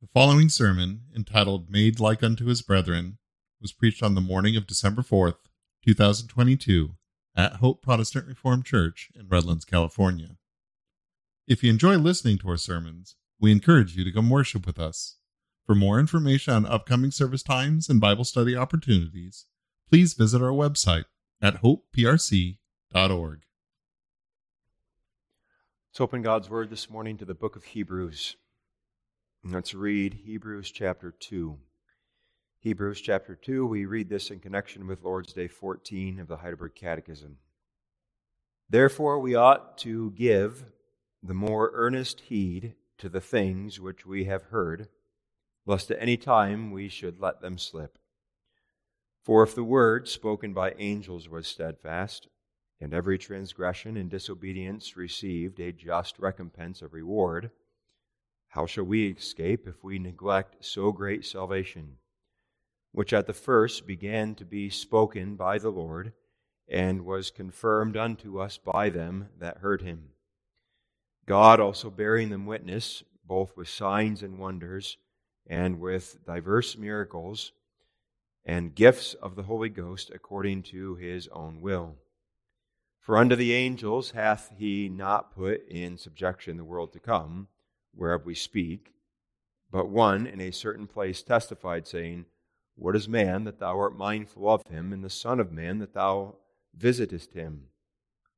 The following sermon, entitled Made Like Unto His Brethren, was preached on the morning of December 4th, 2022, at Hope Protestant Reformed Church in Redlands, California. If you enjoy listening to our sermons, we encourage you to come worship with us. For more information on upcoming service times and Bible study opportunities, please visit our website at hopeprc.org. Let's open God's Word this morning to the book of Hebrews. Let's read Hebrews chapter 2. Hebrews chapter 2, we read this in connection with Lord's Day 14 of the Heidelberg Catechism. Therefore, we ought to give the more earnest heed to the things which we have heard, lest at any time we should let them slip. For if the word spoken by angels was steadfast, and every transgression and disobedience received a just recompense of reward, how shall we escape if we neglect so great salvation, which at the first began to be spoken by the Lord, and was confirmed unto us by them that heard him? God also bearing them witness, both with signs and wonders, and with diverse miracles, and gifts of the Holy Ghost according to his own will for unto the angels hath he not put in subjection the world to come, whereof we speak. But one in a certain place testified, saying, What is man that thou art mindful of him, and the Son of man that thou visitest him?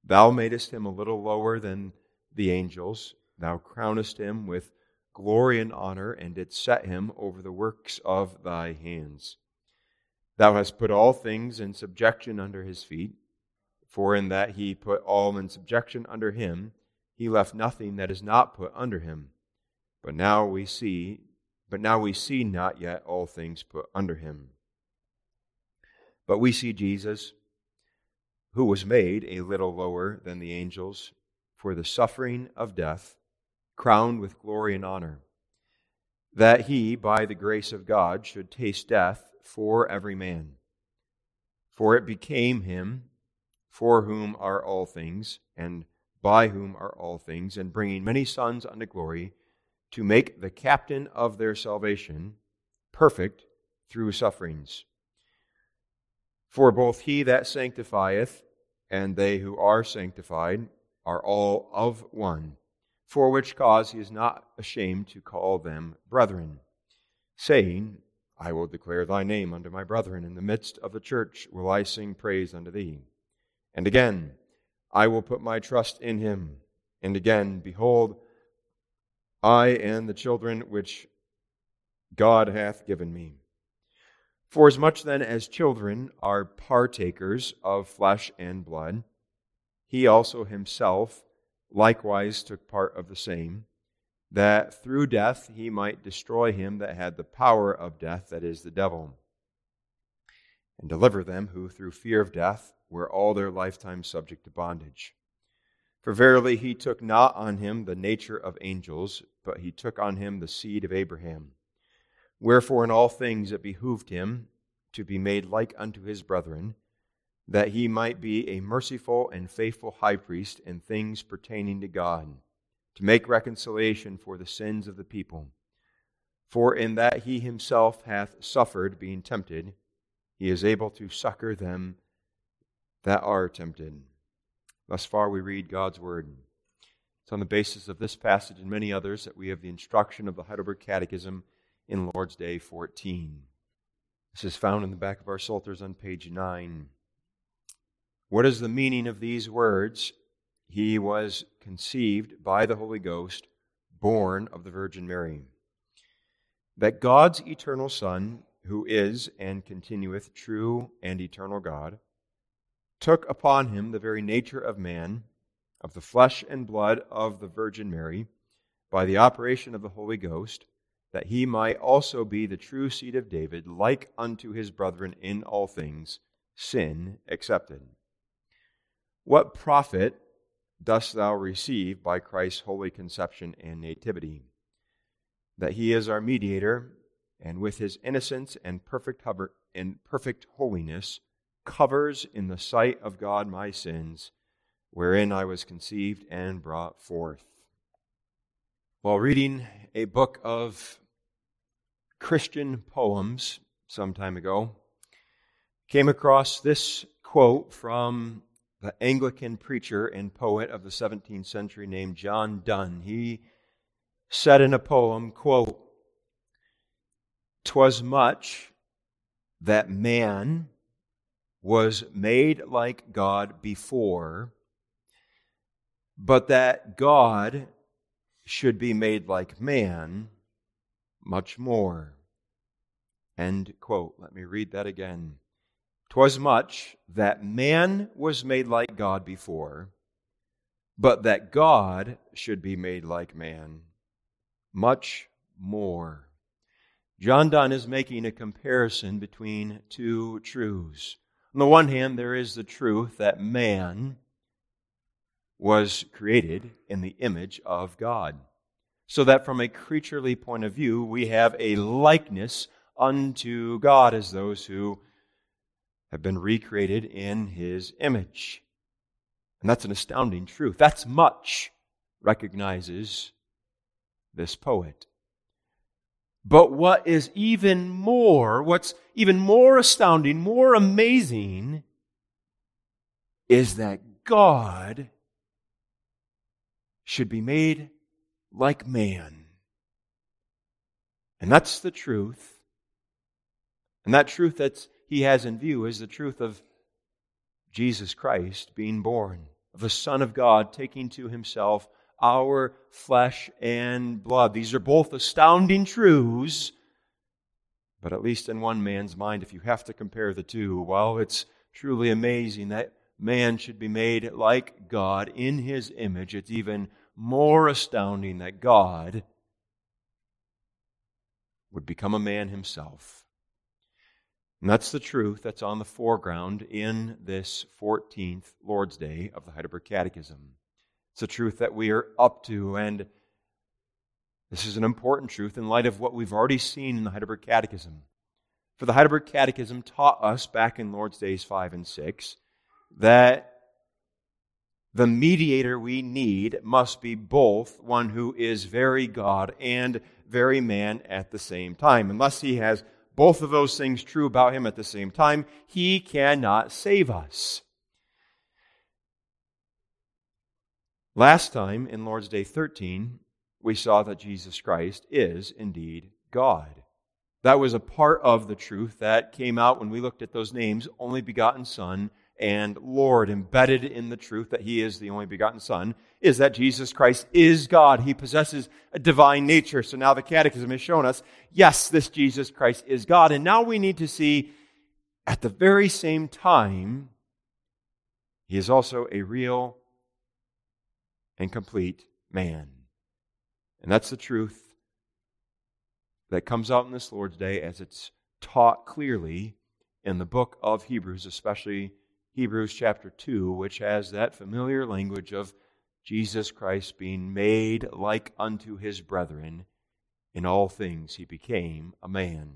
Thou madest him a little lower than the angels. Thou crownest him with glory and honor, and didst set him over the works of thy hands. Thou hast put all things in subjection under his feet. For in that he put all in subjection under him, he left nothing that is not put under him. But now we see, but now we see not yet all things put under him. But we see Jesus, who was made a little lower than the angels for the suffering of death, crowned with glory and honor, that he, by the grace of God, should taste death for every man. For it became him for whom are all things, and by whom are all things, and bringing many sons unto glory, to make the captain of their salvation perfect through sufferings. For both he that sanctifieth and they who are sanctified are all of one, for which cause he is not ashamed to call them brethren, saying, I will declare thy name unto my brethren. In the midst of the church will I sing praise unto thee. And again, I will put my trust in him. And again, behold, I and the children which God hath given me. For as much then as children are partakers of flesh and blood, he also himself likewise took part of the same, that through death he might destroy him that had the power of death, that is, the devil, and deliver them who through fear of death were all their lifetime subject to bondage. For verily he took not on him the nature of angels, but he took on him the seed of Abraham. Wherefore in all things it behooved him to be made like unto his brethren, that he might be a merciful and faithful high priest in things pertaining to God, to make reconciliation for the sins of the people. For in that he himself hath suffered, being tempted, he is able to succor them that are tempted. Thus far, we read God's Word. It's on the basis of this passage and many others that we have the instruction of the Heidelberg Catechism in Lord's Day 14. This is found in the back of our Psalters on page 9. What is the meaning of these words? He was conceived by the Holy Ghost, born of the Virgin Mary. That God's eternal Son, who is and continueth true and eternal God, took upon him the very nature of man, of the flesh and blood of the Virgin Mary, by the operation of the Holy Ghost, that he might also be the true seed of David, like unto his brethren in all things, sin excepted. What profit dost thou receive by Christ's holy conception and nativity? That he is our mediator, and with his innocence and perfect, hover, and perfect holiness, covers in the sight of God my sins, wherein I was conceived and brought forth. While reading a book of Christian poems some time ago, came across this quote from the Anglican preacher and poet of the 17th century named John Donne. He said in a poem, quote, "'Twas much that man was made like God before, but that God should be made like man much more. End quote. Let me read that again. Twas much that man was made like God before, but that God should be made like man much more. John Donne is making a comparison between two truths. On the one hand, there is the truth that man was created in the image of God. So that from a creaturely point of view, we have a likeness unto God as those who have been recreated in his image. And that's an astounding truth. That's much, recognizes this poet. But what is even more, what's even more astounding, more amazing, is that God should be made like man. And that's the truth. And that truth that he has in view is the truth of Jesus Christ being born, of the Son of God taking to himself our flesh and blood. These are both astounding truths, but at least in one man's mind, if you have to compare the two, well, it's truly amazing that man should be made like God in his image. It's even more astounding that God would become a man himself. And that's the truth that's on the foreground in this 14th Lord's Day of the Heidelberg Catechism. It's a truth that we are up to, and this is an important truth in light of what we've already seen in the Heidelberg Catechism. For the Heidelberg Catechism taught us back in Lord's Days 5 and 6 that the mediator we need must be both one who is very God and very man at the same time. Unless he has both of those things true about him at the same time, he cannot save us. Last time in Lord's Day 13, we saw that Jesus Christ is indeed God. That was a part of the truth that came out when we looked at those names only begotten Son and Lord, embedded in the truth that He is the only begotten Son, is that Jesus Christ is God. He possesses a divine nature. So now the Catechism has shown us, yes, this Jesus Christ is God. And now we need to see at the very same time, He is also a real and complete man. And that's the truth that comes out in this Lord's Day as it's taught clearly in the book of Hebrews, especially Hebrews chapter 2, which has that familiar language of Jesus Christ being made like unto his brethren. In all things, he became a man.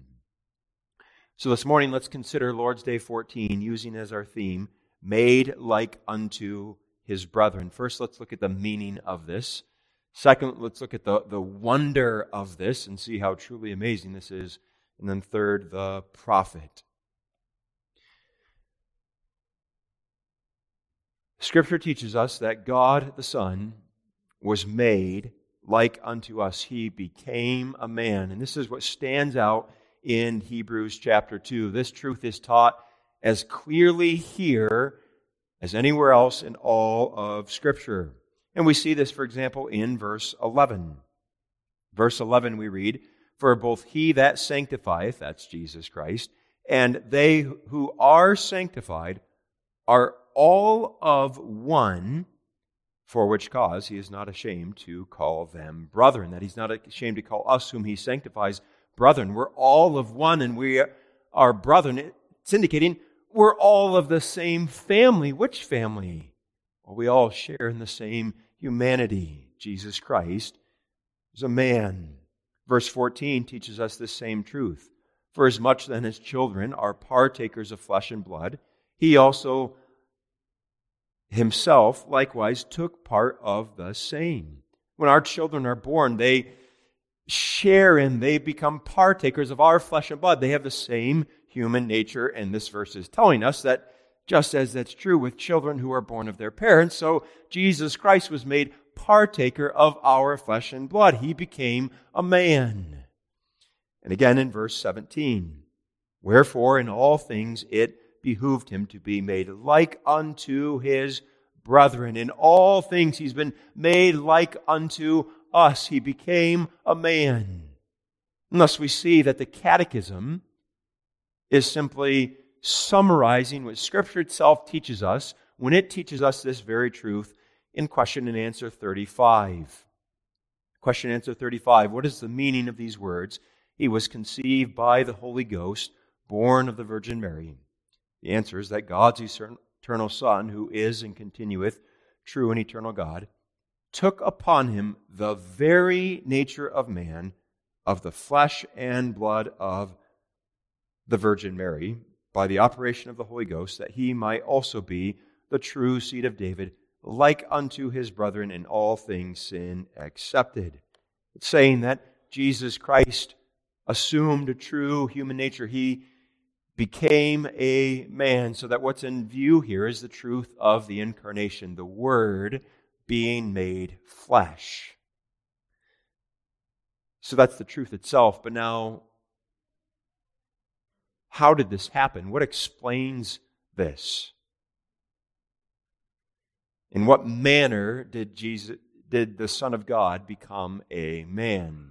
So this morning, let's consider Lord's Day 14, using as our theme, made like unto his brethren. First, let's look at the meaning of this. Second, let's look at the, the wonder of this and see how truly amazing this is. And then third, the profit. Scripture teaches us that God the Son was made like unto us. He became a man. And this is what stands out in Hebrews chapter 2. This truth is taught as clearly here as anywhere else in all of Scripture. And we see this, for example, in verse 11. Verse 11 we read, For both he that sanctifieth, that's Jesus Christ, and they who are sanctified are all of one, for which cause he is not ashamed to call them brethren. That he's not ashamed to call us, whom he sanctifies, brethren. We're all of one and we are brethren. It's indicating we're all of the same family. Which family? Well, we all share in the same humanity. Jesus Christ is a man. Verse 14 teaches us this same truth. For as much then as children are partakers of flesh and blood, he also himself likewise took part of the same. When our children are born, they share in, they become partakers of our flesh and blood. They have the same human nature, and this verse is telling us that just as that's true with children who are born of their parents, so Jesus Christ was made partaker of our flesh and blood. He became a man. And again in verse 17, wherefore in all things it behooved him to be made like unto his brethren. In all things he's been made like unto us. He became a man. And thus we see that the catechism is simply summarizing what Scripture itself teaches us when it teaches us this very truth in question and answer 35. Question and answer 35 What is the meaning of these words? He was conceived by the Holy Ghost, born of the Virgin Mary. The answer is that God's eternal Son, who is and continueth true and eternal God, took upon him the very nature of man, of the flesh and blood of the Virgin Mary, by the operation of the Holy Ghost, that he might also be the true seed of David, like unto his brethren in all things sin accepted. It's saying that Jesus Christ assumed a true human nature. He became a man, so that what's in view here is the truth of the incarnation, the Word being made flesh. So that's the truth itself. But now, how did this happen? What explains this? In what manner did Jesus did the Son of God become a man?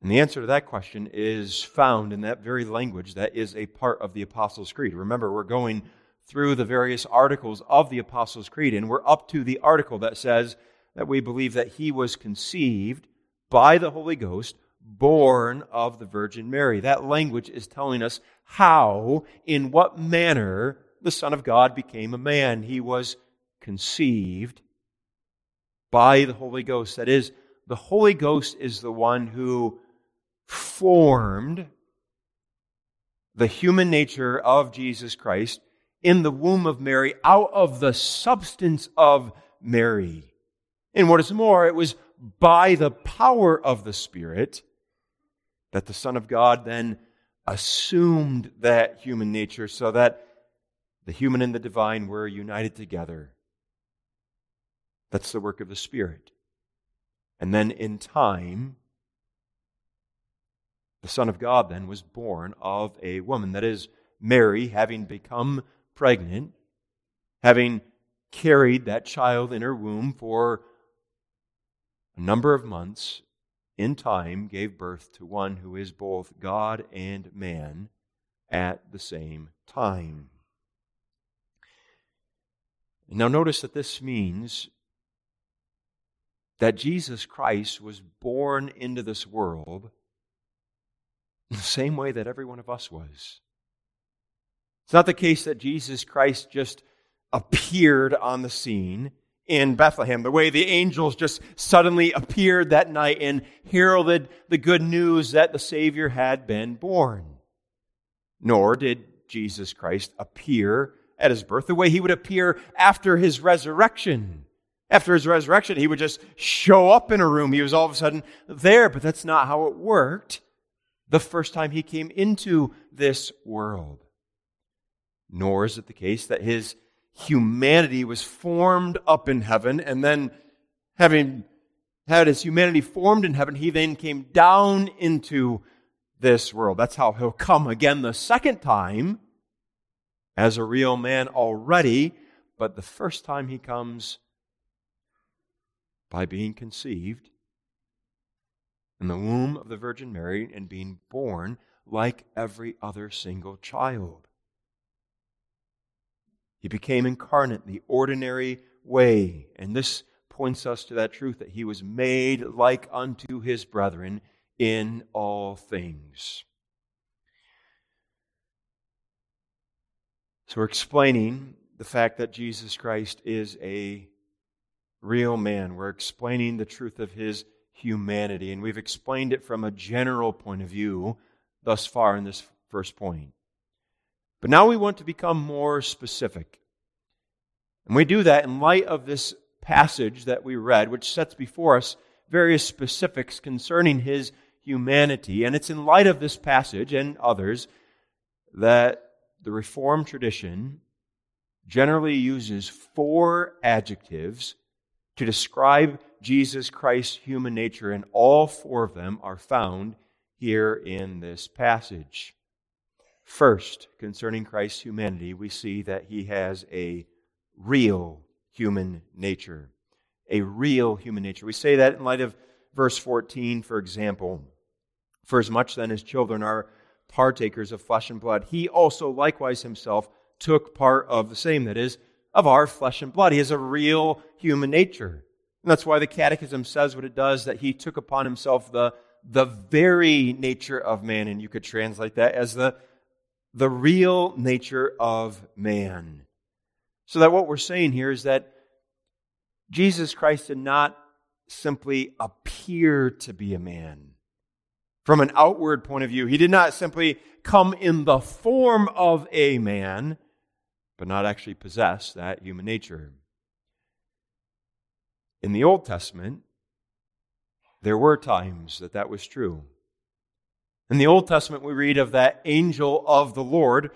And the answer to that question is found in that very language that is a part of the Apostles' Creed. Remember, we're going through the various articles of the Apostles' Creed, and we're up to the article that says that we believe that he was conceived by the Holy Ghost, born of the Virgin Mary. That language is telling us how, in what manner, the Son of God became a man. He was conceived by the Holy Ghost. That is, the Holy Ghost is the one who formed the human nature of Jesus Christ in the womb of Mary out of the substance of Mary. And what is more, it was by the power of the Spirit that the Son of God then assumed that human nature so that the human and the divine were united together. That's the work of the Spirit. And then in time, the Son of God then was born of a woman. That is, Mary, having become pregnant, having carried that child in her womb for a number of months, in time gave birth to one who is both God and man at the same time. Now, notice that this means that Jesus Christ was born into this world in the same way that every one of us was. It's not the case that Jesus Christ just appeared on the scene in Bethlehem, the way the angels just suddenly appeared that night and heralded the good news that the Savior had been born. Nor did Jesus Christ appear at his birth the way he would appear after his resurrection. After his resurrection, he would just show up in a room. He was all of a sudden there, but that's not how it worked the first time he came into this world. Nor is it the case that his humanity was formed up in heaven, and then having had his humanity formed in heaven, he then came down into this world. That's how he'll come again the second time as a real man already, but the first time he comes by being conceived in the womb of the Virgin Mary and being born like every other single child. He became incarnate the ordinary way, and this points us to that truth that he was made like unto his brethren in all things. So we're explaining the fact that Jesus Christ is a real man. We're explaining the truth of his humanity. And we've explained it from a general point of view thus far in this first point. But now we want to become more specific. And we do that in light of this passage that we read, which sets before us various specifics concerning his humanity. And it's in light of this passage and others that the Reformed tradition generally uses four adjectives to describe Jesus Christ's human nature, and all four of them are found here in this passage. First, concerning Christ's humanity, we see that he has a real human nature. A real human nature. We say that in light of verse 14, for example. For as much then as children are partakers of flesh and blood, he also likewise himself took part of the same, that is, of our flesh and blood. He has a real human nature. And that's why the Catechism says what it does, that he took upon himself the, the very nature of man. And you could translate that as the, the real nature of man. So that what we're saying here is that Jesus Christ did not simply appear to be a man. From an outward point of view, he did not simply come in the form of a man, but not actually possess that human nature. In the Old Testament, there were times that that was true. In the Old Testament, we read of that angel of the Lord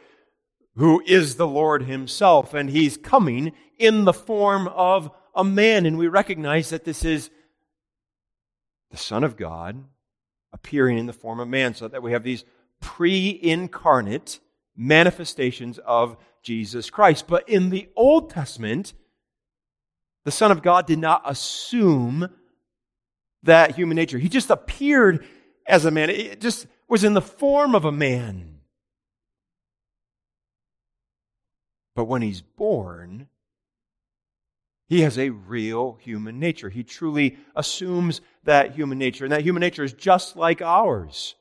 who is the Lord himself, and he's coming in the form of a man. And we recognize that this is the Son of God appearing in the form of man, so that we have these pre incarnate manifestations of Jesus Christ. But in the Old Testament, the Son of God did not assume that human nature. He just appeared as a man. It just was in the form of a man. But when he's born, he has a real human nature. He truly assumes that human nature, and that human nature is just like ours.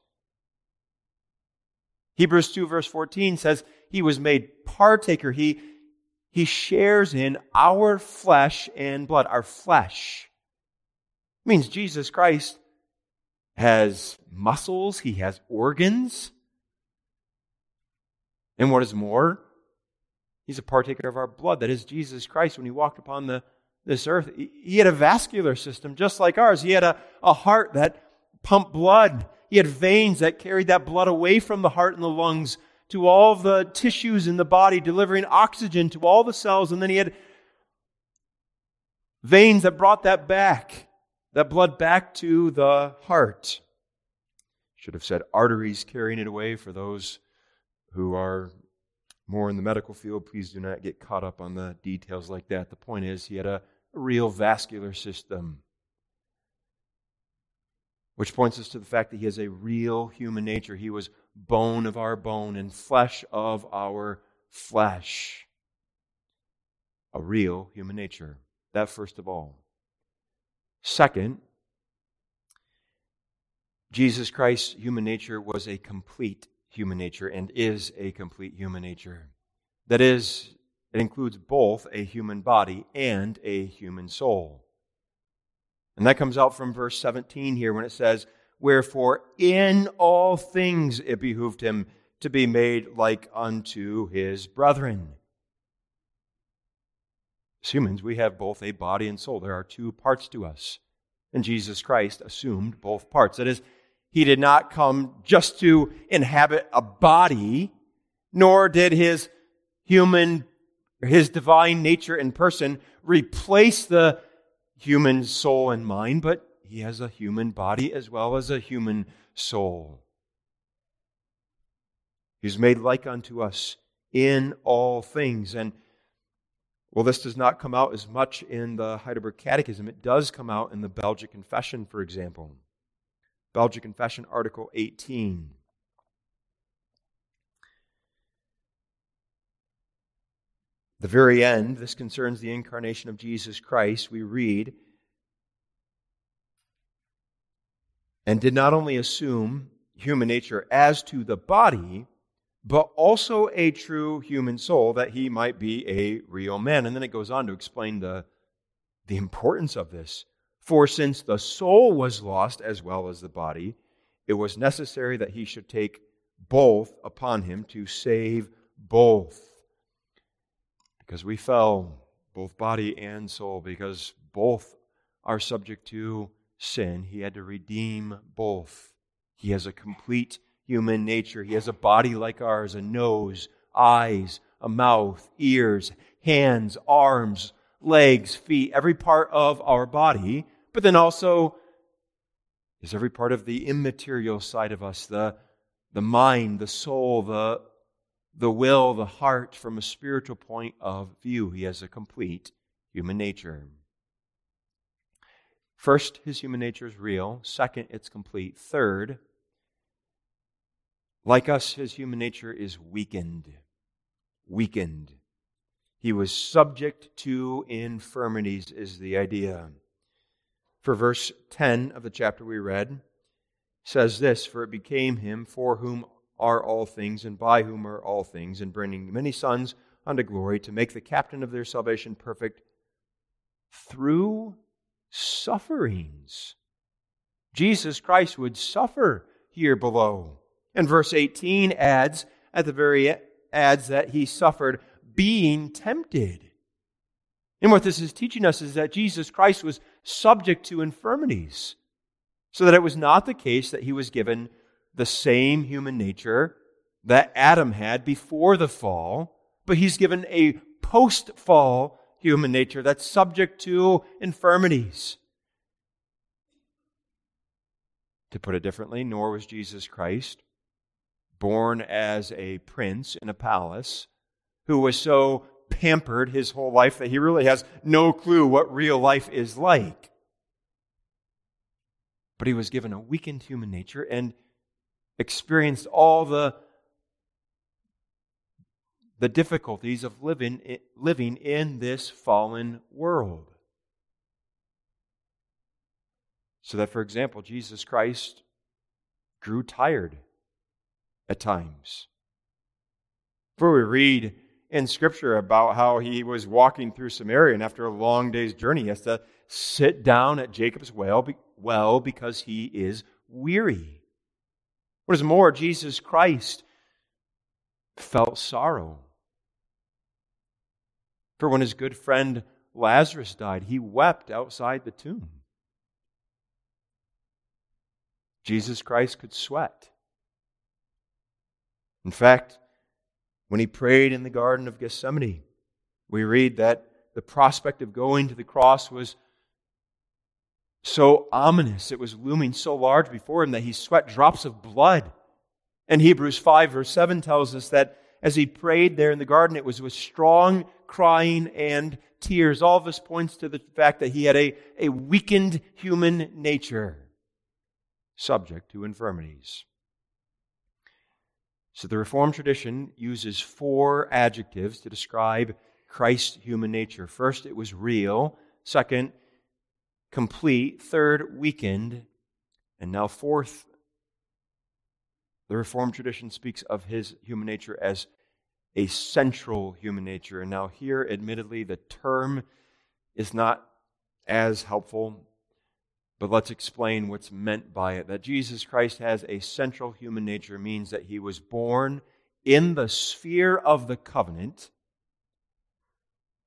Hebrews 2, verse 14 says, He was made partaker. He, he shares in our flesh and blood, our flesh. It means Jesus Christ has muscles, he has organs. And what is more, He's a partaker of our blood. That is Jesus Christ when he walked upon the, this earth. He had a vascular system just like ours. He had a, a heart that pumped blood. He had veins that carried that blood away from the heart and the lungs to all the tissues in the body, delivering oxygen to all the cells. And then he had veins that brought that back, that blood back to the heart. Should have said arteries carrying it away for those who are more in the medical field, please do not get caught up on the details like that. The point is, he had a, real vascular system, which points us to the fact that he has a real human nature. He was bone of our bone and flesh of our flesh. A real human nature. That first of all. Second, Jesus Christ's human nature was a complete human nature and is a complete human nature. That is, it includes both a human body and a human soul. And that comes out from verse 17 here when it says, Wherefore in all things it behooved him to be made like unto his brethren. As humans, we have both a body and soul. There are two parts to us. And Jesus Christ assumed both parts. That is, he did not come just to inhabit a body, nor did his human, his divine nature and person replace the human soul and mind, but he has a human body as well as a human soul. He's made like unto us in all things. And well, this does not come out as much in the Heidelberg Catechism. It does come out in the Belgic Confession, for example. Belgic Confession, Article 18. The very end, this concerns the incarnation of Jesus Christ. We read, and did not only assume human nature as to the body, but also a true human soul, that he might be a real man. And then it goes on to explain the, the importance of this. For since the soul was lost as well as the body, it was necessary that he should take both upon him to save both. Because we fell, both body and soul, because both are subject to sin, he had to redeem both. He has a complete human nature. He has a body like ours, a nose, eyes, a mouth, ears, hands, arms, legs, feet, every part of our body, but then also is every part of the immaterial side of us, the, the mind, the soul, the, the will, the heart, from a spiritual point of view. He has a complete human nature. First, his human nature is real. Second, it's complete. Third, like us, his human nature is weakened. Weakened. He was subject to infirmities, is the idea. For verse 10 of the chapter we read says this For it became him for whom are all things, and by whom are all things, and bringing many sons unto glory, to make the captain of their salvation perfect through sufferings. Jesus Christ would suffer here below. And verse 18 adds, at the very adds that he suffered being tempted. And what this is teaching us is that Jesus Christ was subject to infirmities, so that it was not the case that he was given the same human nature that Adam had before the fall, but he's given a post fall human nature that's subject to infirmities. To put it differently, nor was Jesus Christ born as a prince in a palace who was so pampered his whole life that he really has no clue what real life is like. But he was given a weakened human nature and experienced all the the difficulties of living, living in this fallen world. So that, for example, Jesus Christ grew tired at times. For we read in Scripture about how he was walking through Samaria, and after a long day's journey, he has to sit down at Jacob's well, well because he is weary. What is more, Jesus Christ felt sorrow. For when his good friend Lazarus died, he wept outside the tomb. Jesus Christ could sweat. In fact, when he prayed in the Garden of Gethsemane, we read that the prospect of going to the cross was so ominous, it was looming so large before him that he sweat drops of blood. And Hebrews 5, verse 7 tells us that as he prayed there in the garden, it was with strong crying and tears. All of this points to the fact that he had a, a weakened human nature, subject to infirmities. So the Reformed tradition uses four adjectives to describe Christ's human nature. First, it was real. Second, complete. Third, weakened. And now, fourth, the Reformed tradition speaks of his human nature as a central human nature. And now, here, admittedly, the term is not as helpful but let's explain what's meant by it. That Jesus Christ has a central human nature means that he was born in the sphere of the covenant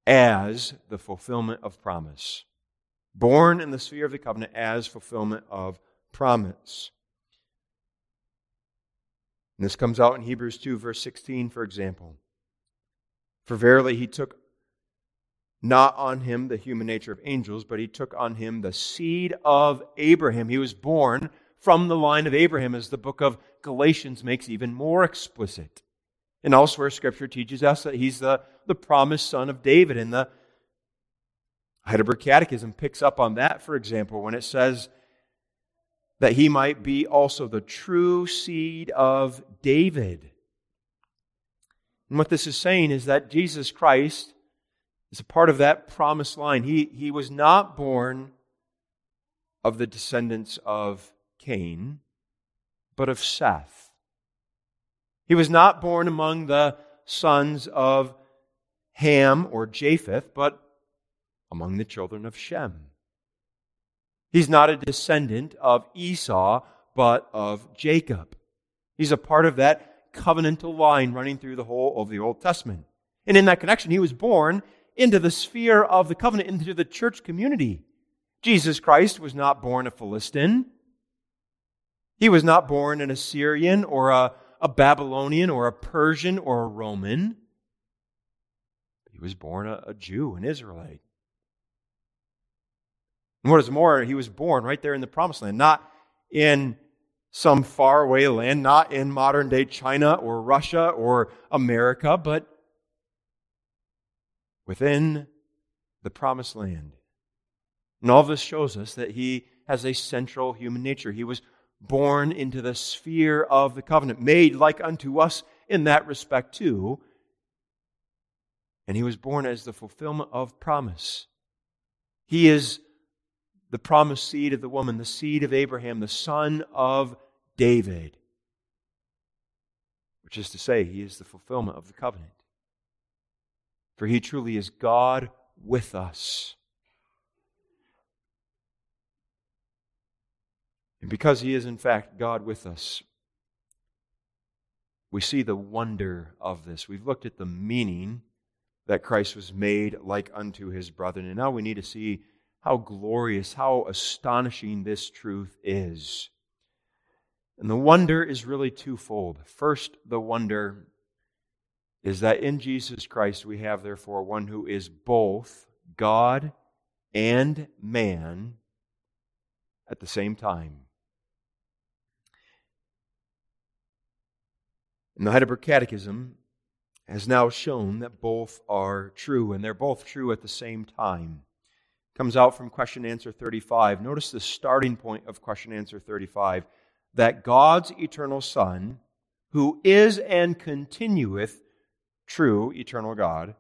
as the fulfillment of promise. Born in the sphere of the covenant as fulfillment of promise. And this comes out in Hebrews 2, verse 16, for example. For verily he took not on him the human nature of angels, but he took on him the seed of Abraham. He was born from the line of Abraham, as the book of Galatians makes even more explicit. And elsewhere, Scripture teaches us that he's the, the promised son of David. And the Heidelberg Catechism picks up on that, for example, when it says that he might be also the true seed of David. And what this is saying is that Jesus Christ is a part of that promised line. He, he was not born of the descendants of Cain, but of Seth. He was not born among the sons of Ham or Japheth, but among the children of Shem. He's not a descendant of Esau, but of Jacob. He's a part of that covenantal line running through the whole of the Old Testament. And in that connection, he was born into the sphere of the covenant, into the church community. Jesus Christ was not born a Philistine. He was not born an Assyrian or a, a Babylonian or a Persian or a Roman. He was born a, a Jew, an Israelite. And what is more, he was born right there in the promised land, not in some faraway land, not in modern day China or Russia or America, but within the promised land. And all this shows us that he has a central human nature. He was born into the sphere of the covenant, made like unto us in that respect too. And he was born as the fulfillment of promise. He is the promised seed of the woman, the seed of Abraham, the son of David, which is to say, he is the fulfillment of the covenant. For he truly is God with us. And because he is, in fact, God with us, we see the wonder of this. We've looked at the meaning that Christ was made like unto his brethren, and now we need to see how glorious, how astonishing this truth is. And the wonder is really twofold. First, the wonder is that in Jesus Christ we have, therefore, one who is both God and man at the same time. And the Heidelberg Catechism has now shown that both are true, and they're both true at the same time. Comes out from question answer 35. Notice the starting point of question answer 35 that God's eternal Son, who is and continueth true eternal God,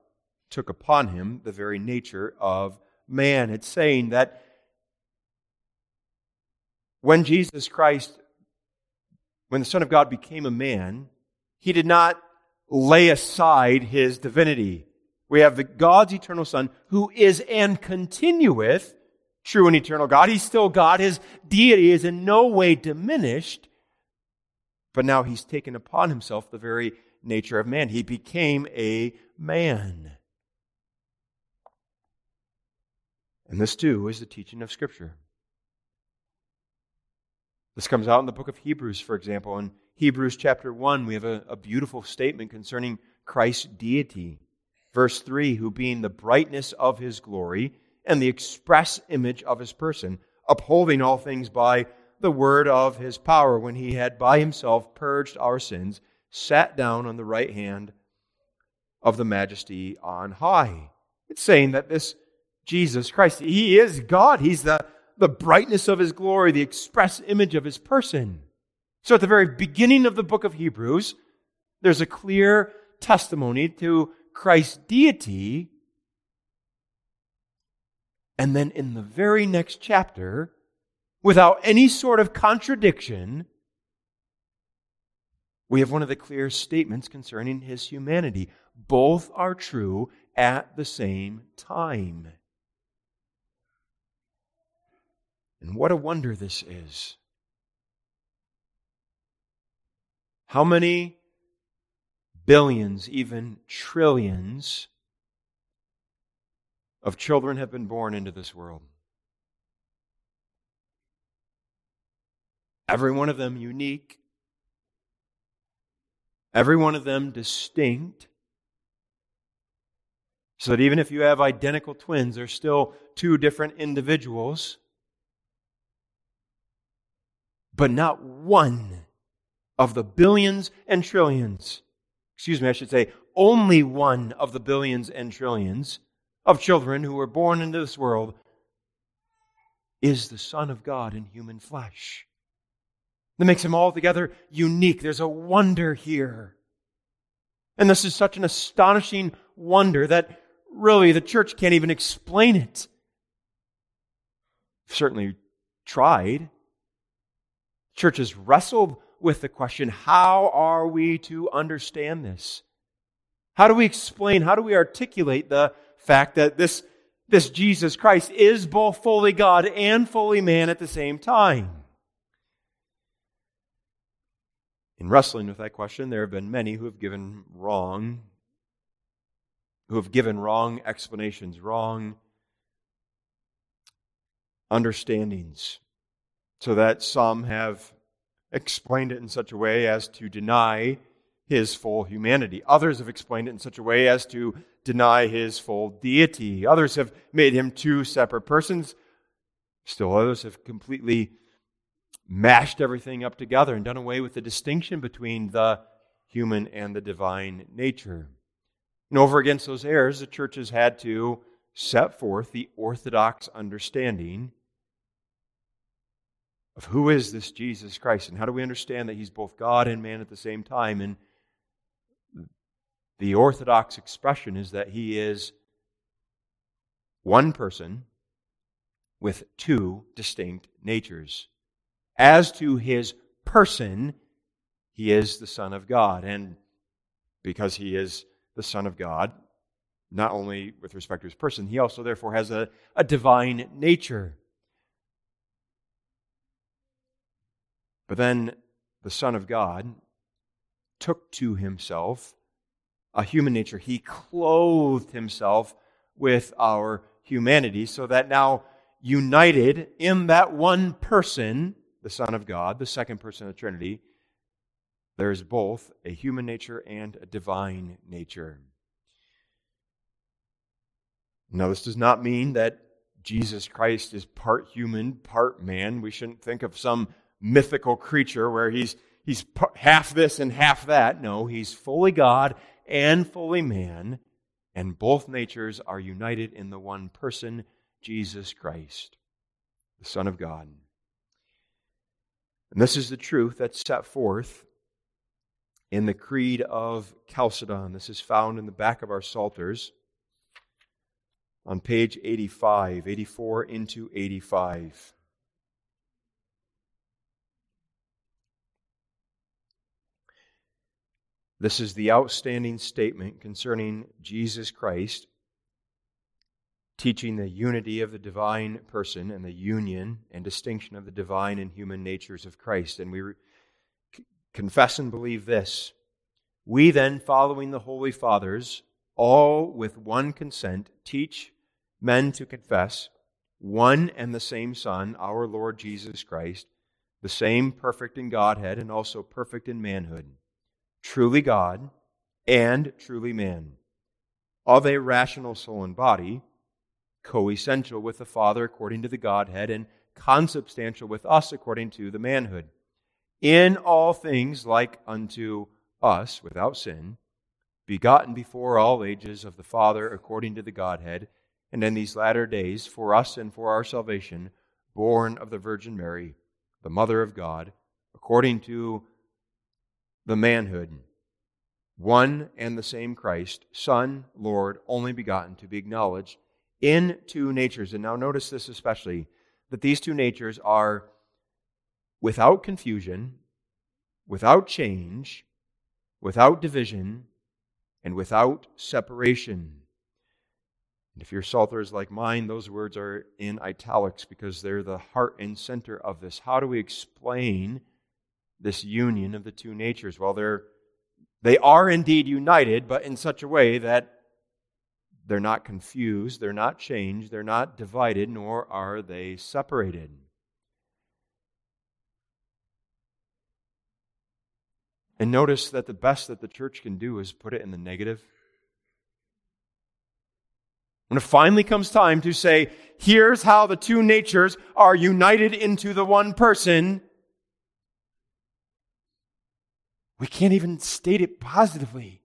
took upon him the very nature of man. It's saying that when Jesus Christ, when the Son of God became a man, he did not lay aside his divinity. We have the God's eternal Son who is and continueth true and eternal God. He's still God. His deity is in no way diminished. But now he's taken upon himself the very nature of man. He became a man. And this too is the teaching of Scripture. This comes out in the book of Hebrews, for example. In Hebrews chapter 1, we have a, a beautiful statement concerning Christ's deity. Verse 3 Who being the brightness of his glory and the express image of his person, upholding all things by the word of his power, when he had by himself purged our sins, sat down on the right hand of the majesty on high. It's saying that this Jesus Christ, he is God. He's the the brightness of his glory, the express image of his person. So at the very beginning of the book of Hebrews, there's a clear testimony to Christ's deity. And then in the very next chapter, without any sort of contradiction, we have one of the clear statements concerning his humanity. Both are true at the same time. And what a wonder this is. How many billions, even trillions, of children have been born into this world? Every one of them unique, every one of them distinct. So that even if you have identical twins, they're still two different individuals but not one of the billions and trillions, excuse me, I should say, only one of the billions and trillions of children who were born into this world is the Son of God in human flesh. That makes him altogether unique. There's a wonder here. And this is such an astonishing wonder that really the church can't even explain it. Certainly tried. Churches wrestled with the question how are we to understand this? How do we explain, how do we articulate the fact that this, this Jesus Christ is both fully God and fully man at the same time? In wrestling with that question, there have been many who have given wrong, who have given wrong explanations, wrong understandings, so that some have explained it in such a way as to deny his full humanity. Others have explained it in such a way as to deny his full deity. Others have made him two separate persons. Still, others have completely mashed everything up together and done away with the distinction between the human and the divine nature. And over against those errors, the church has had to set forth the orthodox understanding of who is this Jesus Christ and how do we understand that he's both God and man at the same time. And the orthodox expression is that he is one person with two distinct natures. As to his person, he is the Son of God. And because he is the Son of God, not only with respect to his person, he also therefore has a, a divine nature. But then the Son of God took to himself a human nature. He clothed himself with our humanity so that now, united in that one person, the Son of God, the second person of the Trinity, there is both a human nature and a divine nature. Now, this does not mean that Jesus Christ is part human, part man. We shouldn't think of some mythical creature where he's, he's half this and half that. No, he's fully God and fully man, and both natures are united in the one person, Jesus Christ, the Son of God. And this is the truth that's set forth in the Creed of Chalcedon. This is found in the back of our Psalters on page 85, 84 into 85. This is the outstanding statement concerning Jesus Christ, teaching the unity of the divine person and the union and distinction of the divine and human natures of Christ. And we re- confess and believe this. We then, following the Holy Fathers, all with one consent, teach men to confess one and the same Son, our Lord Jesus Christ, the same perfect in Godhead and also perfect in manhood truly God and truly man, of a rational soul and body, coessential with the Father according to the Godhead, and consubstantial with us according to the manhood. In all things like unto us without sin, begotten before all ages of the Father according to the Godhead, and in these latter days for us and for our salvation, born of the Virgin Mary, the Mother of God, according to the manhood, one and the same Christ, Son, Lord, only begotten, to be acknowledged in two natures. And now notice this especially that these two natures are without confusion, without change, without division, and without separation. And if your Psalter is like mine, those words are in italics because they're the heart and center of this. How do we explain this union of the two natures. Well, they're, they are indeed united, but in such a way that they're not confused, they're not changed, they're not divided, nor are they separated. And notice that the best that the church can do is put it in the negative. When it finally comes time to say, here's how the two natures are united into the one person, we can't even state it positively.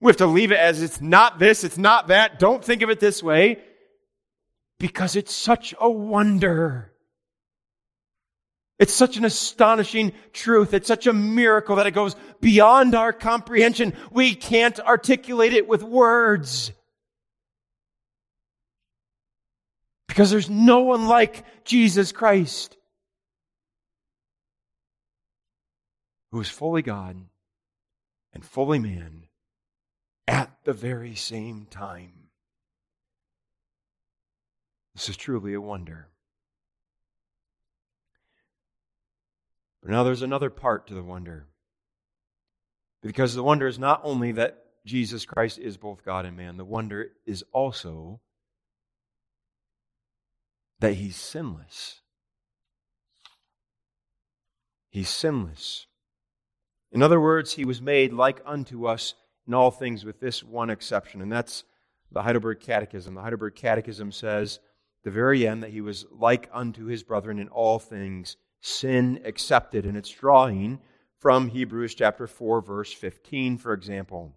We have to leave it as it's not this, it's not that. Don't think of it this way because it's such a wonder. It's such an astonishing truth. It's such a miracle that it goes beyond our comprehension. We can't articulate it with words. Because there's no one like Jesus Christ. who is fully God and fully man at the very same time. This is truly a wonder. But now there's another part to the wonder. Because the wonder is not only that Jesus Christ is both God and man, the wonder is also that he's sinless. He's sinless. In other words, he was made like unto us in all things, with this one exception, and that's the Heidelberg Catechism. The Heidelberg Catechism says, the very end, that he was like unto his brethren in all things, sin excepted. And it's drawing from Hebrews chapter 4, verse 15, for example.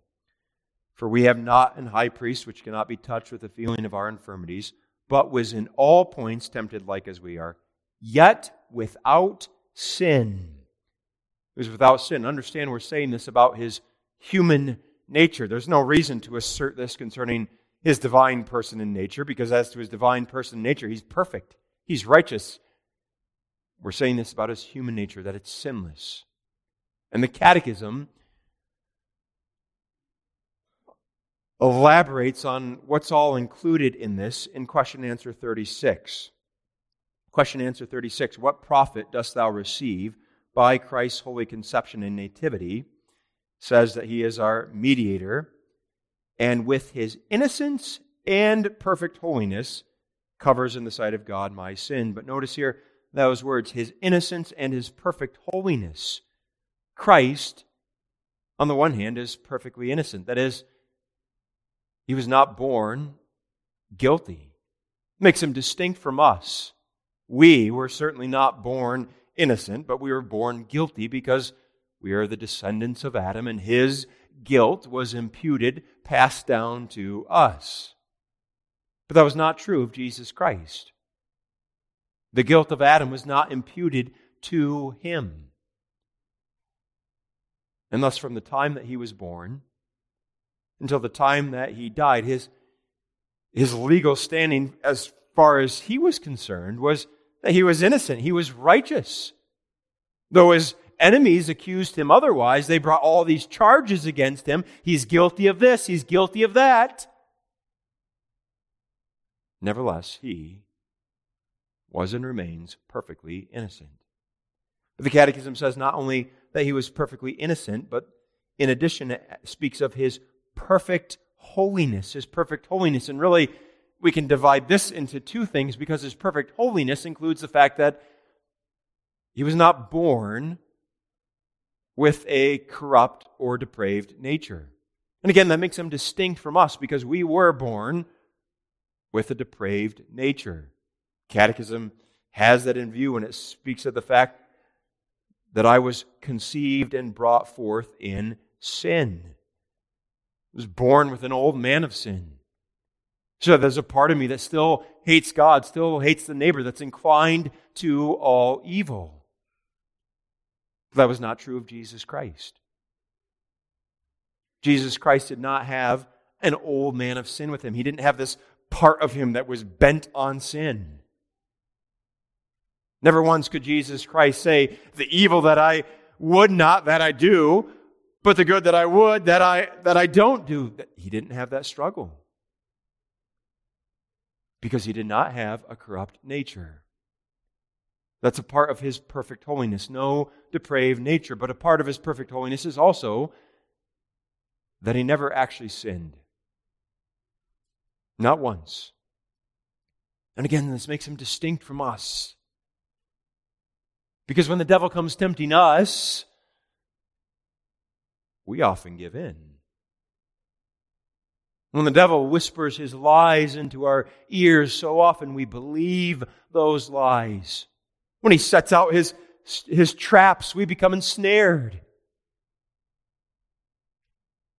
For we have not an high priest which cannot be touched with the feeling of our infirmities, but was in all points tempted like as we are, yet without sin. He was without sin. Understand, we're saying this about his human nature. There's no reason to assert this concerning his divine person and nature, because as to his divine person and nature, he's perfect, he's righteous. We're saying this about his human nature, that it's sinless. And the Catechism elaborates on what's all included in this in question answer 36. Question answer 36 What profit dost thou receive by Christ's holy conception and nativity? Says that he is our mediator, and with his innocence and perfect holiness covers in the sight of God my sin. But notice here those words his innocence and his perfect holiness. Christ, on the one hand, is perfectly innocent. That is, he was not born guilty. Makes him distinct from us. We were certainly not born innocent, but we were born guilty because we are the descendants of Adam, and his guilt was imputed, passed down to us. But that was not true of Jesus Christ. The guilt of Adam was not imputed to him. And thus, from the time that he was born until the time that he died. His, his legal standing, as far as he was concerned, was that he was innocent, he was righteous. Though his enemies accused him otherwise, they brought all these charges against him. He's guilty of this, he's guilty of that. Nevertheless, he was and remains perfectly innocent. The Catechism says not only that he was perfectly innocent, but in addition, it speaks of his perfect holiness, his perfect holiness. And really, we can divide this into two things because his perfect holiness includes the fact that he was not born with a corrupt or depraved nature. And again, that makes him distinct from us because we were born with a depraved nature. Catechism has that in view when it speaks of the fact that I was conceived and brought forth in sin I was born with an old man of sin. So there's a part of me that still hates God, still hates the neighbor, that's inclined to all evil. That was not true of Jesus Christ. Jesus Christ did not have an old man of sin with him. He didn't have this part of him that was bent on sin. Never once could Jesus Christ say, The evil that I would not, that I do, but the good that I would, that I, that I don't do. He didn't have that struggle because he did not have a corrupt nature. That's a part of his perfect holiness, no depraved nature. But a part of his perfect holiness is also that he never actually sinned. Not once. And again, this makes him distinct from us. Because when the devil comes tempting us, we often give in. When the devil whispers his lies into our ears, so often we believe those lies. When he sets out his, his traps, we become ensnared.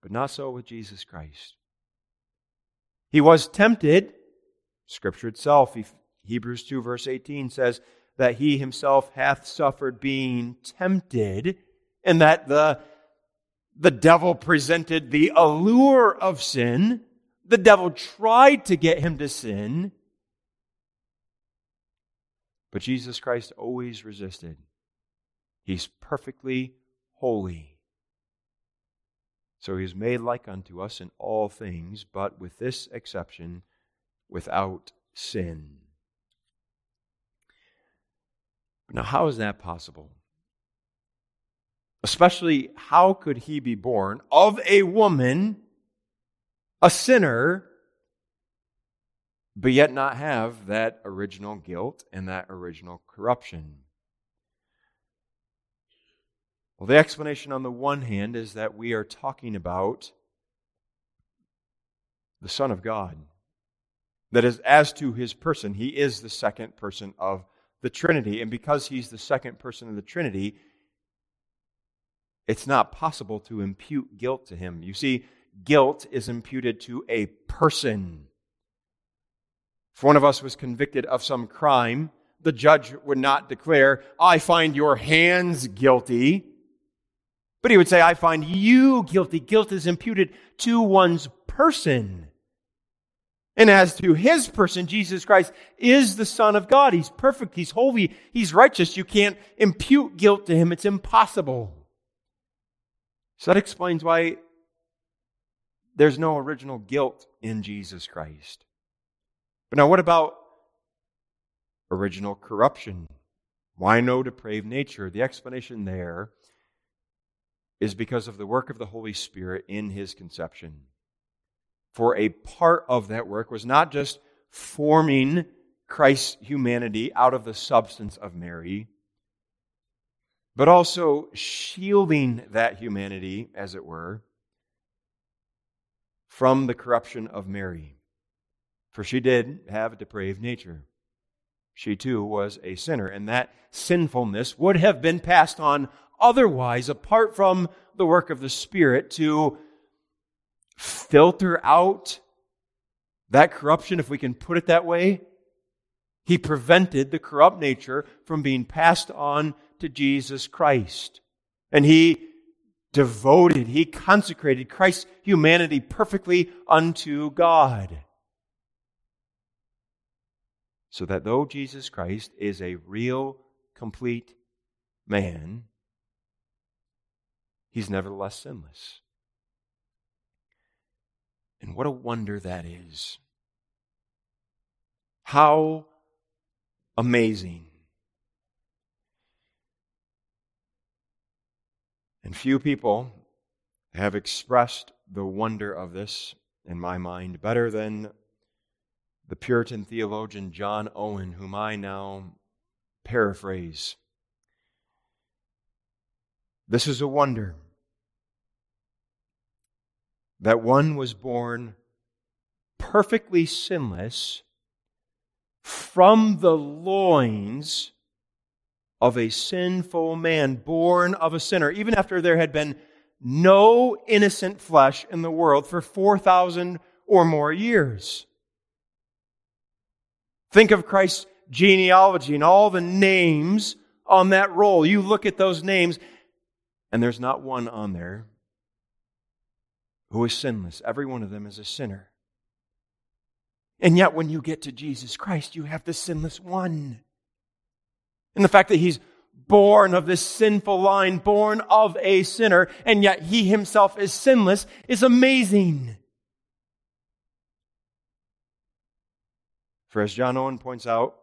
But not so with Jesus Christ. He was tempted. Scripture itself, Hebrews 2, verse 18 says that he himself hath suffered being tempted, and that the the devil presented the allure of sin. The devil tried to get him to sin. But Jesus Christ always resisted. He's perfectly holy. So he is made like unto us in all things, but with this exception, without sin. Now, how is that possible? Especially, how could he be born of a woman, a sinner, but yet not have that original guilt and that original corruption. Well, the explanation on the one hand is that we are talking about the Son of God. That is, as to his person, he is the second person of the Trinity. And because he's the second person of the Trinity, it's not possible to impute guilt to him. You see, guilt is imputed to a person. If one of us was convicted of some crime, the judge would not declare, I find your hands guilty. But he would say, I find you guilty. Guilt is imputed to one's person. And as to his person, Jesus Christ is the Son of God. He's perfect. He's holy. He's righteous. You can't impute guilt to him. It's impossible. So that explains why there's no original guilt in Jesus Christ. But now, what about original corruption? Why no depraved nature? The explanation there is because of the work of the Holy Spirit in his conception. For a part of that work was not just forming Christ's humanity out of the substance of Mary, but also shielding that humanity, as it were, from the corruption of Mary. For she did have a depraved nature. She too was a sinner, and that sinfulness would have been passed on otherwise, apart from the work of the Spirit, to filter out that corruption, if we can put it that way. He prevented the corrupt nature from being passed on to Jesus Christ. And he devoted, he consecrated Christ's humanity perfectly unto God. So that though Jesus Christ is a real, complete man, he's nevertheless sinless. And what a wonder that is. How amazing. And few people have expressed the wonder of this, in my mind, better than the Puritan theologian John Owen, whom I now paraphrase. This is a wonder that one was born perfectly sinless from the loins of a sinful man, born of a sinner, even after there had been no innocent flesh in the world for 4,000 or more years. Think of Christ's genealogy and all the names on that roll. You look at those names, and there's not one on there who is sinless. Every one of them is a sinner. And yet, when you get to Jesus Christ, you have the sinless one. And the fact that he's born of this sinful line, born of a sinner, and yet he himself is sinless is amazing. For as John Owen points out,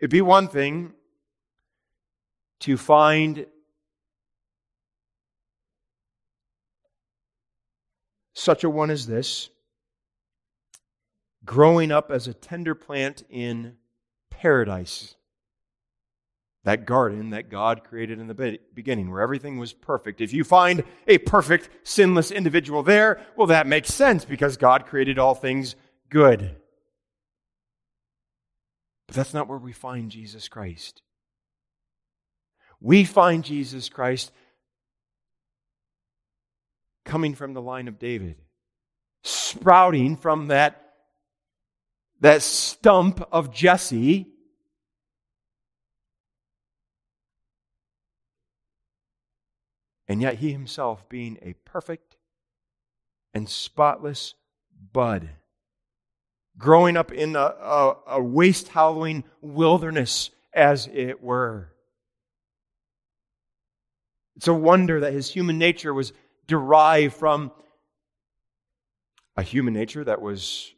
it'd be one thing to find such a one as this growing up as a tender plant in paradise. That garden that God created in the beginning, where everything was perfect. If you find a perfect, sinless individual there, well, that makes sense because God created all things good. But that's not where we find Jesus Christ. We find Jesus Christ coming from the line of David, sprouting from that, that stump of Jesse. And yet he himself being a perfect and spotless bud growing up in a, a, a waste howling wilderness, as it were. It's a wonder that his human nature was derived from a human nature that was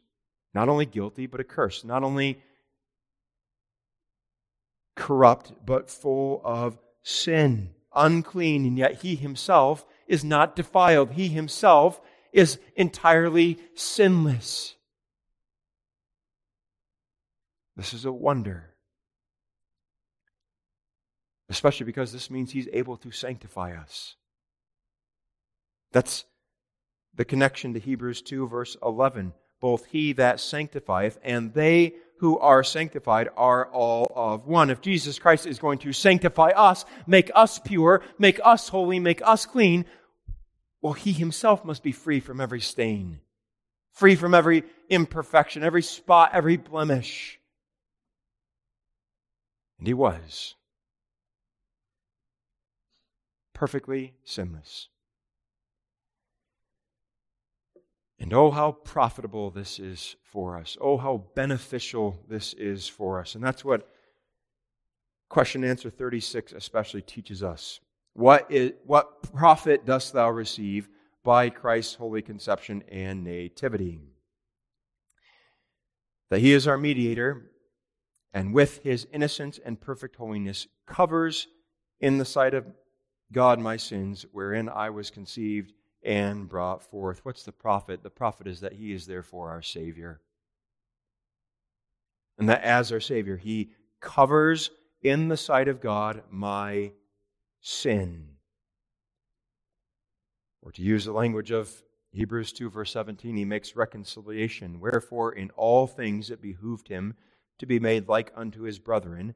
not only guilty, but accursed, not only corrupt, but full of sin, unclean, and yet he himself is not defiled. He himself is entirely sinless. This is a wonder. Especially because this means he's able to sanctify us. That's the connection to Hebrews 2, verse 11. Both he that sanctifieth and they who are sanctified are all of one. If Jesus Christ is going to sanctify us, make us pure, make us holy, make us clean, well, he himself must be free from every stain, free from every imperfection, every spot, every blemish. And he was perfectly sinless. And oh, how profitable this is for us. Oh, how beneficial this is for us. And that's what question answer 36 especially teaches us. What, is, what profit dost thou receive by Christ's holy conception and nativity? That he is our mediator, and with his innocence and perfect holiness covers in the sight of God my sins, wherein I was conceived and brought forth. What's the profit? The profit is that he is therefore our Savior. And that as our Savior, he covers in the sight of God my sin. Or to use the language of Hebrews 2, verse 17, he makes reconciliation. Wherefore, in all things it behooved him to be made like unto his brethren,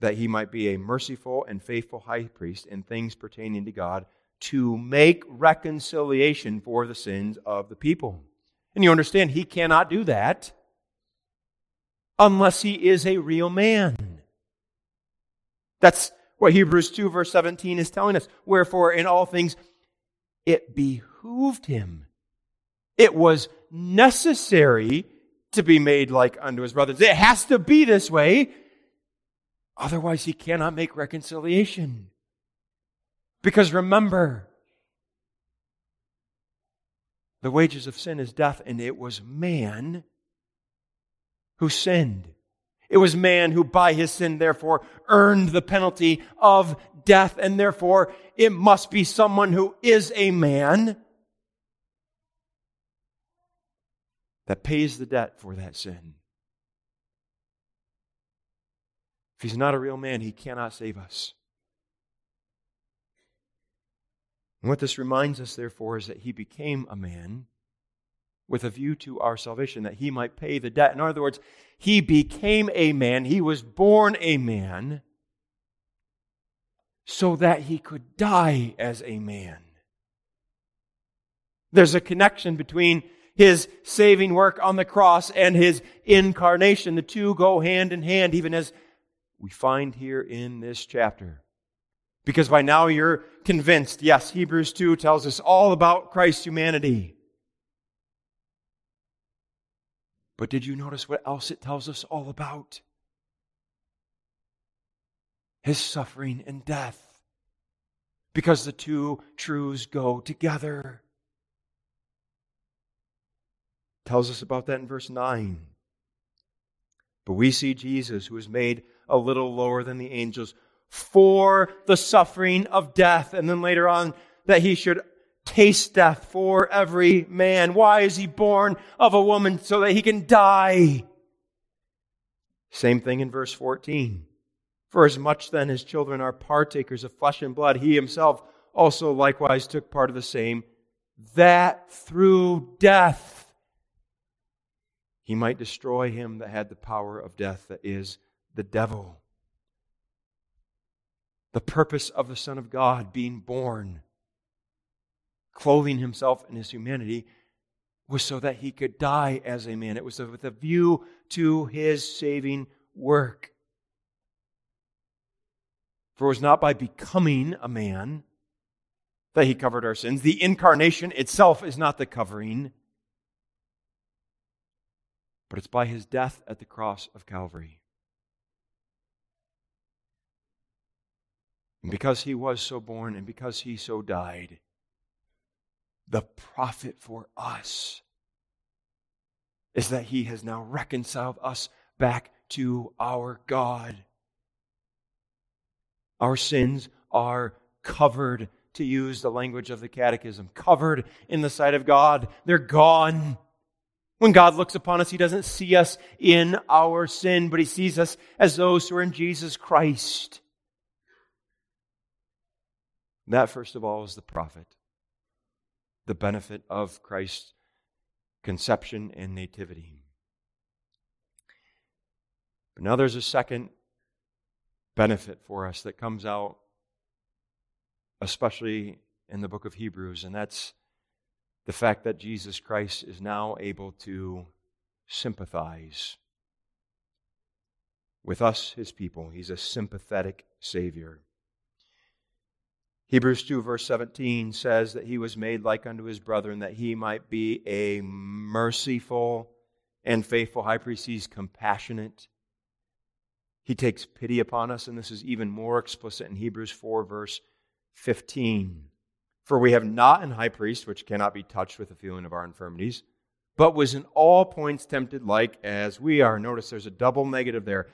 that he might be a merciful and faithful high priest in things pertaining to God to make reconciliation for the sins of the people. And you understand, he cannot do that unless he is a real man. That's what Hebrews 2, verse 17 is telling us. Wherefore, in all things, it behooved him. It was necessary to be made like unto his brothers. It has to be this way. Otherwise, he cannot make reconciliation. Because remember, the wages of sin is death, and it was man who sinned. It was man who, by his sin, therefore, earned the penalty of death, and therefore, it must be someone who is a man that pays the debt for that sin. If he's not a real man, he cannot save us. And what this reminds us, therefore, is that he became a man with a view to our salvation, that he might pay the debt. In other words, he became a man, he was born a man, so that he could die as a man. There's a connection between his saving work on the cross and his incarnation. The two go hand in hand, even as we find here in this chapter. Because by now you're convinced, yes, Hebrews 2 tells us all about Christ's humanity. But did you notice what else it tells us all about? His suffering and death. Because the two truths go together. tells us about that in verse 9. But we see Jesus, who was made a little lower than the angels, for the suffering of death. And then later on, that he should taste death for every man. Why is he born of a woman? So that he can die. Same thing in verse 14. For as much then as children are partakers of flesh and blood, he himself also likewise took part of the same, that through death he might destroy him that had the power of death, that is, the devil the purpose of the Son of God being born, clothing himself in his humanity, was so that he could die as a man. It was with a view to his saving work. For it was not by becoming a man that he covered our sins. The incarnation itself is not the covering, but it's by his death at the cross of Calvary. And because he was so born and because he so died, the profit for us is that he has now reconciled us back to our God. Our sins are covered, to use the language of the Catechism, covered in the sight of God. They're gone. When God looks upon us, He doesn't see us in our sin, but He sees us as those who are in Jesus Christ. That, first of all, is the profit, the benefit of Christ's conception and nativity. But now there's a second benefit for us that comes out, especially in the book of Hebrews, and that's the fact that Jesus Christ is now able to sympathize with us, his people. He's a sympathetic Savior. Hebrews 2, verse 17 says that he was made like unto his brethren, that he might be a merciful and faithful high priest. He's compassionate. He takes pity upon us, and this is even more explicit in Hebrews 4, verse 15. For we have not an high priest which cannot be touched with the feeling of our infirmities, but was in all points tempted like as we are. Notice there's a double negative there.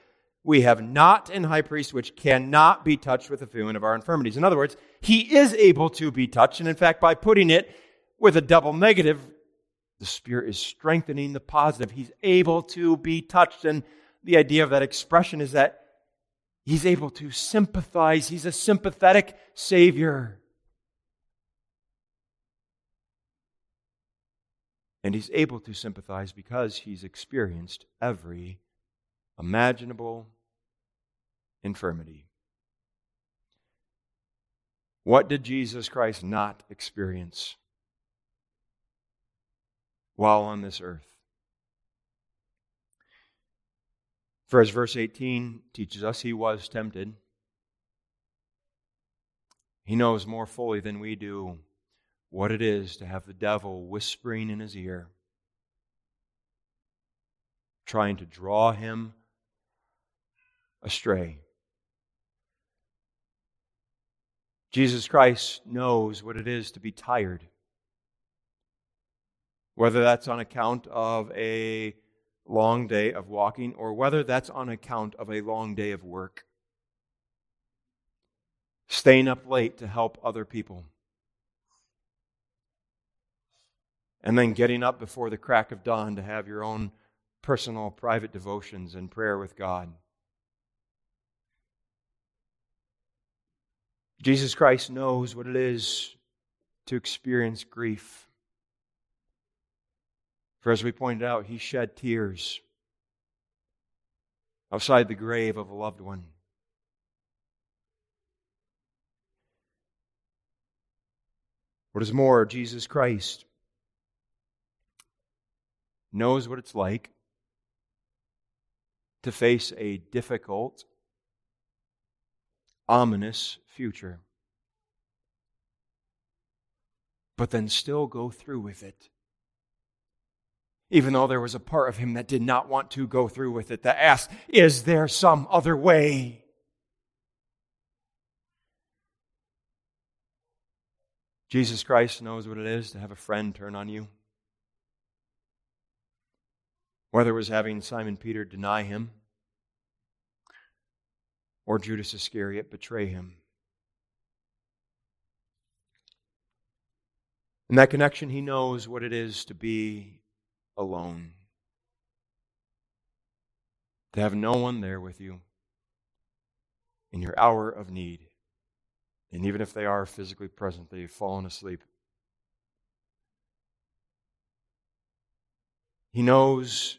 We have not an high priest which cannot be touched with the feeling of our infirmities. In other words, he is able to be touched. And in fact, by putting it with a double negative, the Spirit is strengthening the positive. He's able to be touched. And the idea of that expression is that he's able to sympathize. He's a sympathetic Savior. And he's able to sympathize because he's experienced every imaginable infirmity. What did Jesus Christ not experience while on this earth? For as verse 18 teaches us, he was tempted. He knows more fully than we do what it is to have the devil whispering in his ear, trying to draw him astray. Jesus Christ knows what it is to be tired. Whether that's on account of a long day of walking or whether that's on account of a long day of work. Staying up late to help other people. and then getting up before the crack of dawn to have your own personal private devotions and prayer with God. Jesus Christ knows what it is to experience grief. For as we pointed out, he shed tears outside the grave of a loved one. What is more, Jesus Christ knows what it's like to face a difficult, ominous future, but then still go through with it. Even though there was a part of him that did not want to go through with it, that asked, Is there some other way? Jesus Christ knows what it is to have a friend turn on you whether it was having Simon Peter deny him or Judas Iscariot betray him. In that connection, he knows what it is to be alone, to have no one there with you in your hour of need. And even if they are physically present, they've fallen asleep. He knows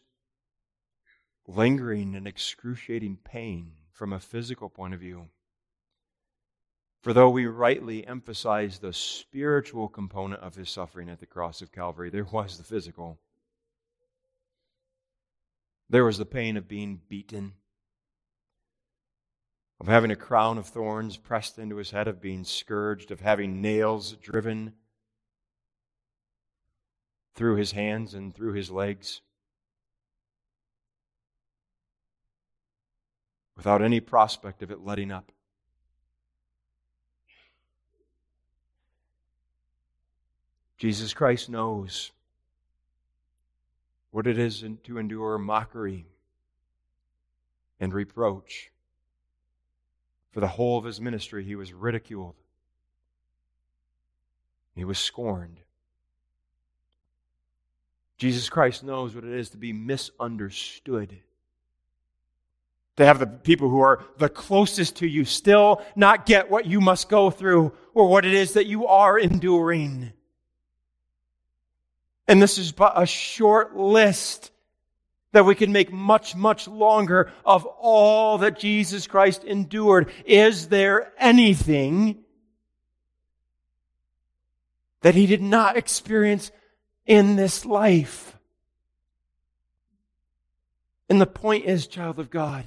lingering and excruciating pain from a physical point of view. For though we rightly emphasize the spiritual component of his suffering at the cross of Calvary, there was the physical. There was the pain of being beaten, of having a crown of thorns pressed into his head, of being scourged, of having nails driven through his hands and through his legs. Without any prospect of it letting up. Jesus Christ knows what it is to endure mockery and reproach. For the whole of his ministry, he was ridiculed, he was scorned. Jesus Christ knows what it is to be misunderstood. To have the people who are the closest to you still not get what you must go through or what it is that you are enduring. And this is but a short list that we can make much, much longer of all that Jesus Christ endured. Is there anything that he did not experience in this life. And the point is, child of God,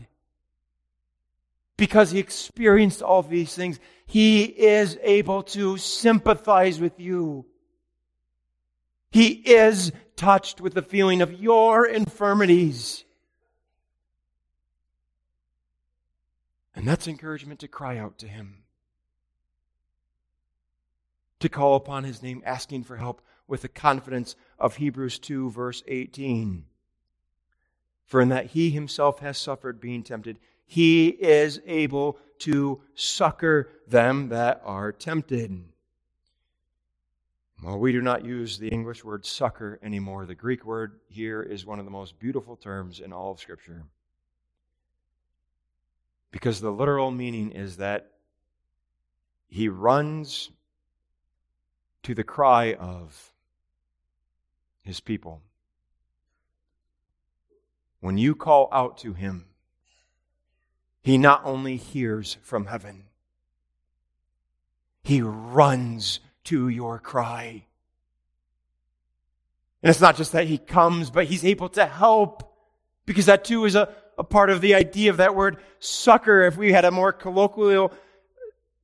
because he experienced all these things, he is able to sympathize with you. He is touched with the feeling of your infirmities. And that's encouragement to cry out to him, to call upon his name, asking for help with the confidence of Hebrews 2, verse 18. For in that he himself has suffered being tempted, he is able to succor them that are tempted. Well, we do not use the English word succor anymore. The Greek word here is one of the most beautiful terms in all of Scripture. Because the literal meaning is that he runs to the cry of his people. When you call out to him, he not only hears from heaven, he runs to your cry. And it's not just that he comes, but he's able to help. Because that too is a, a part of the idea of that word succor. If we had a more colloquial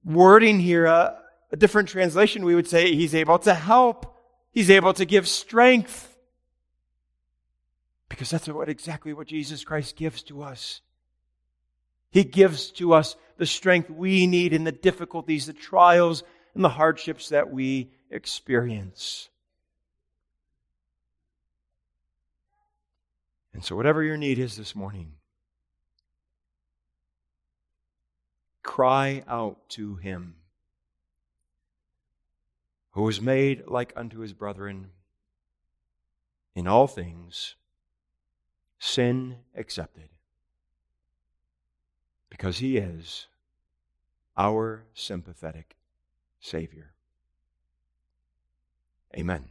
wording here, a, a different translation, we would say he's able to help. He's able to give strength. Because that's what exactly what Jesus Christ gives to us. He gives to us the strength we need in the difficulties, the trials, and the hardships that we experience. And so, whatever your need is this morning, cry out to Him who was made like unto his brethren in all things, sin excepted, because he is our sympathetic Savior. Amen.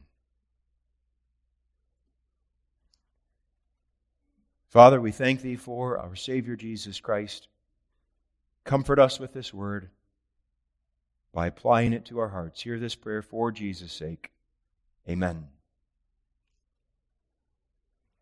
Father, we thank thee for our Savior Jesus Christ. Comfort us with this word by applying it to our hearts. Hear this prayer for Jesus' sake. Amen.